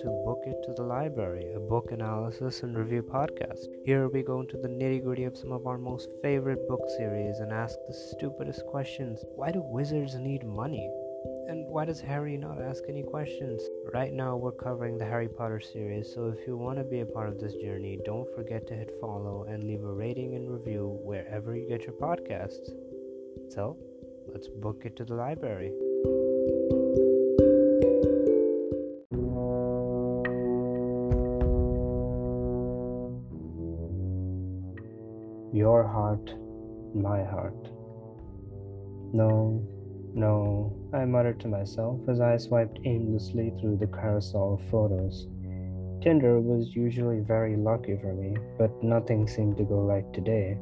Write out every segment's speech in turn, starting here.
to Book It to the Library, a book analysis and review podcast. Here we go into the nitty gritty of some of our most favorite book series and ask the stupidest questions. Why do wizards need money? And why does Harry not ask any questions? Right now, we're covering the Harry Potter series, so if you want to be a part of this journey, don't forget to hit follow and leave a rating and review wherever you get your podcasts. So, let's book it to the library. Your heart, my heart. No, no, I muttered to myself as I swiped aimlessly through the carousel of photos. Tinder was usually very lucky for me, but nothing seemed to go right today.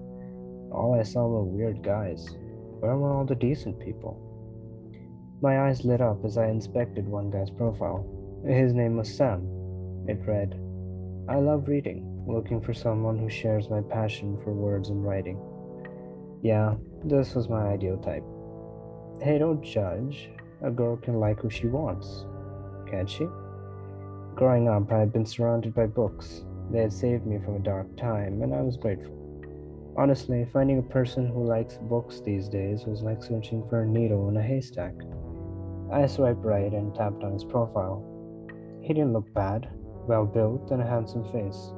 All I saw were weird guys. Where were all the decent people? My eyes lit up as I inspected one guy's profile. His name was Sam. It read, I love reading looking for someone who shares my passion for words and writing. Yeah, this was my ideal type. Hey, don't judge. A girl can like who she wants, can't she? Growing up, I had been surrounded by books. They had saved me from a dark time, and I was grateful. Honestly, finding a person who likes books these days was like searching for a needle in a haystack. I swiped right and tapped on his profile. He didn't look bad, well built, and a handsome face.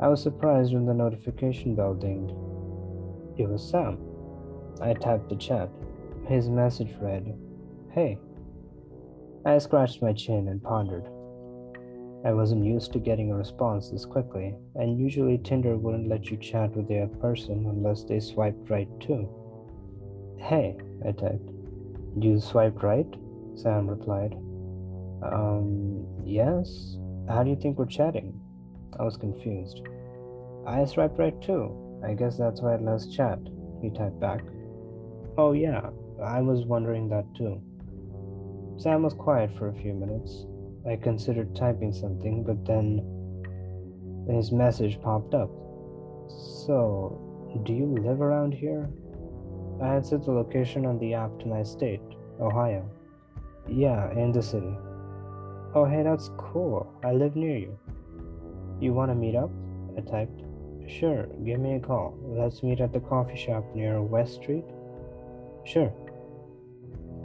I was surprised when the notification bell dinged. It was Sam. I tapped the chat. His message read, Hey. I scratched my chin and pondered. I wasn't used to getting a response this quickly, and usually Tinder wouldn't let you chat with the person unless they swiped right too. Hey, I typed. You swiped right? Sam replied. Um, yes. How do you think we're chatting? I was confused. I swiped right too. I guess that's why it lets chat, he typed back. Oh, yeah, I was wondering that too. Sam was quiet for a few minutes. I considered typing something, but then his message popped up. So, do you live around here? I had set the location on the app to my state, Ohio. Yeah, in the city. Oh, hey, that's cool. I live near you. You want to meet up? I typed. Sure, give me a call. Let's meet at the coffee shop near West Street. Sure.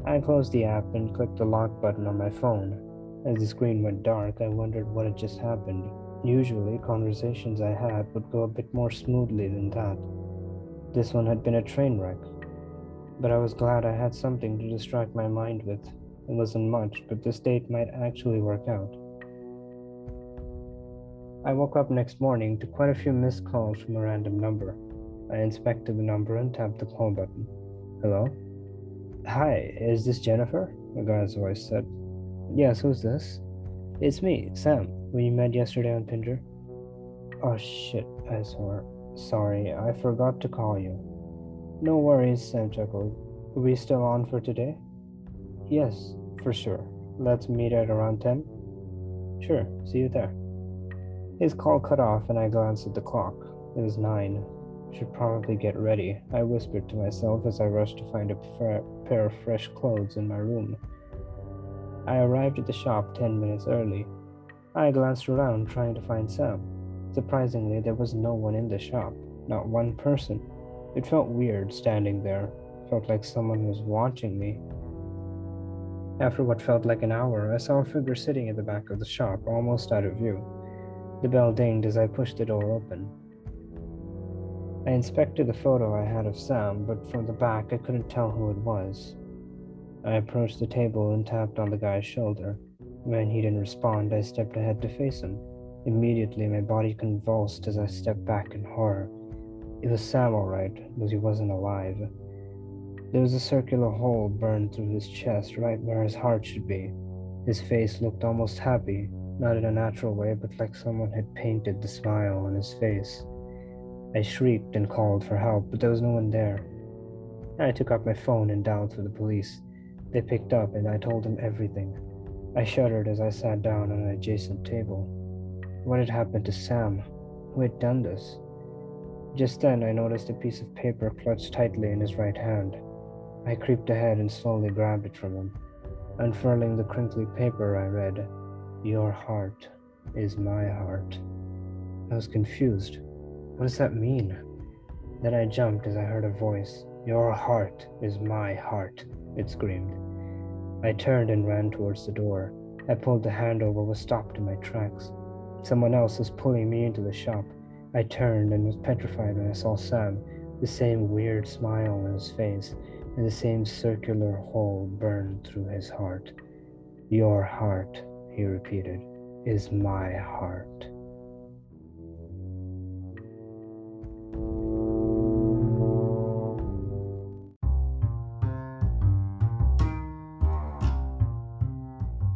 I closed the app and clicked the lock button on my phone. As the screen went dark, I wondered what had just happened. Usually, conversations I had would go a bit more smoothly than that. This one had been a train wreck. But I was glad I had something to distract my mind with. It wasn't much, but this date might actually work out. I woke up next morning to quite a few missed calls from a random number. I inspected the number and tapped the call button. Hello? Hi, is this Jennifer? A guy's voice said. Yes, who's this? It's me, Sam. We met yesterday on Tinder. Oh shit, I swore. Sorry, I forgot to call you. No worries, Sam chuckled. Are we still on for today? Yes, for sure. Let's meet at around 10? Sure, see you there. His call cut off, and I glanced at the clock. It was nine. Should probably get ready, I whispered to myself as I rushed to find a pair of fresh clothes in my room. I arrived at the shop ten minutes early. I glanced around trying to find Sam. Surprisingly, there was no one in the shop, not one person. It felt weird standing there, felt like someone was watching me. After what felt like an hour, I saw a figure sitting at the back of the shop, almost out of view. The bell dinged as I pushed the door open. I inspected the photo I had of Sam, but from the back I couldn't tell who it was. I approached the table and tapped on the guy's shoulder. When he didn't respond, I stepped ahead to face him. Immediately, my body convulsed as I stepped back in horror. It was Sam, all right, but he wasn't alive. There was a circular hole burned through his chest, right where his heart should be. His face looked almost happy, not in a natural way, but like someone had painted the smile on his face. I shrieked and called for help, but there was no one there. I took out my phone and dialed for the police. They picked up, and I told them everything. I shuddered as I sat down on an adjacent table. What had happened to Sam? Who had done this? Just then, I noticed a piece of paper clutched tightly in his right hand. I creeped ahead and slowly grabbed it from him. Unfurling the crinkly paper, I read, Your heart is my heart. I was confused. What does that mean? Then I jumped as I heard a voice. Your heart is my heart, it screamed. I turned and ran towards the door. I pulled the handle but was stopped in my tracks. Someone else was pulling me into the shop. I turned and was petrified when I saw Sam, the same weird smile on his face and the same circular hole burned through his heart. Your heart, he repeated, is my heart.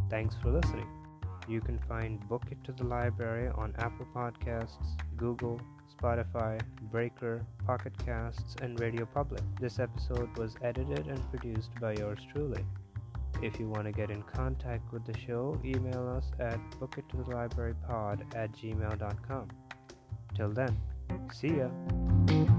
Thanks for listening. You can find Book It to the Library on Apple Podcasts, Google, Spotify, Breaker, Pocket Casts, and Radio Public. This episode was edited and produced by yours truly. If you want to get in contact with the show, email us at bookittothelibrarypod at gmail.com. Till then, see ya!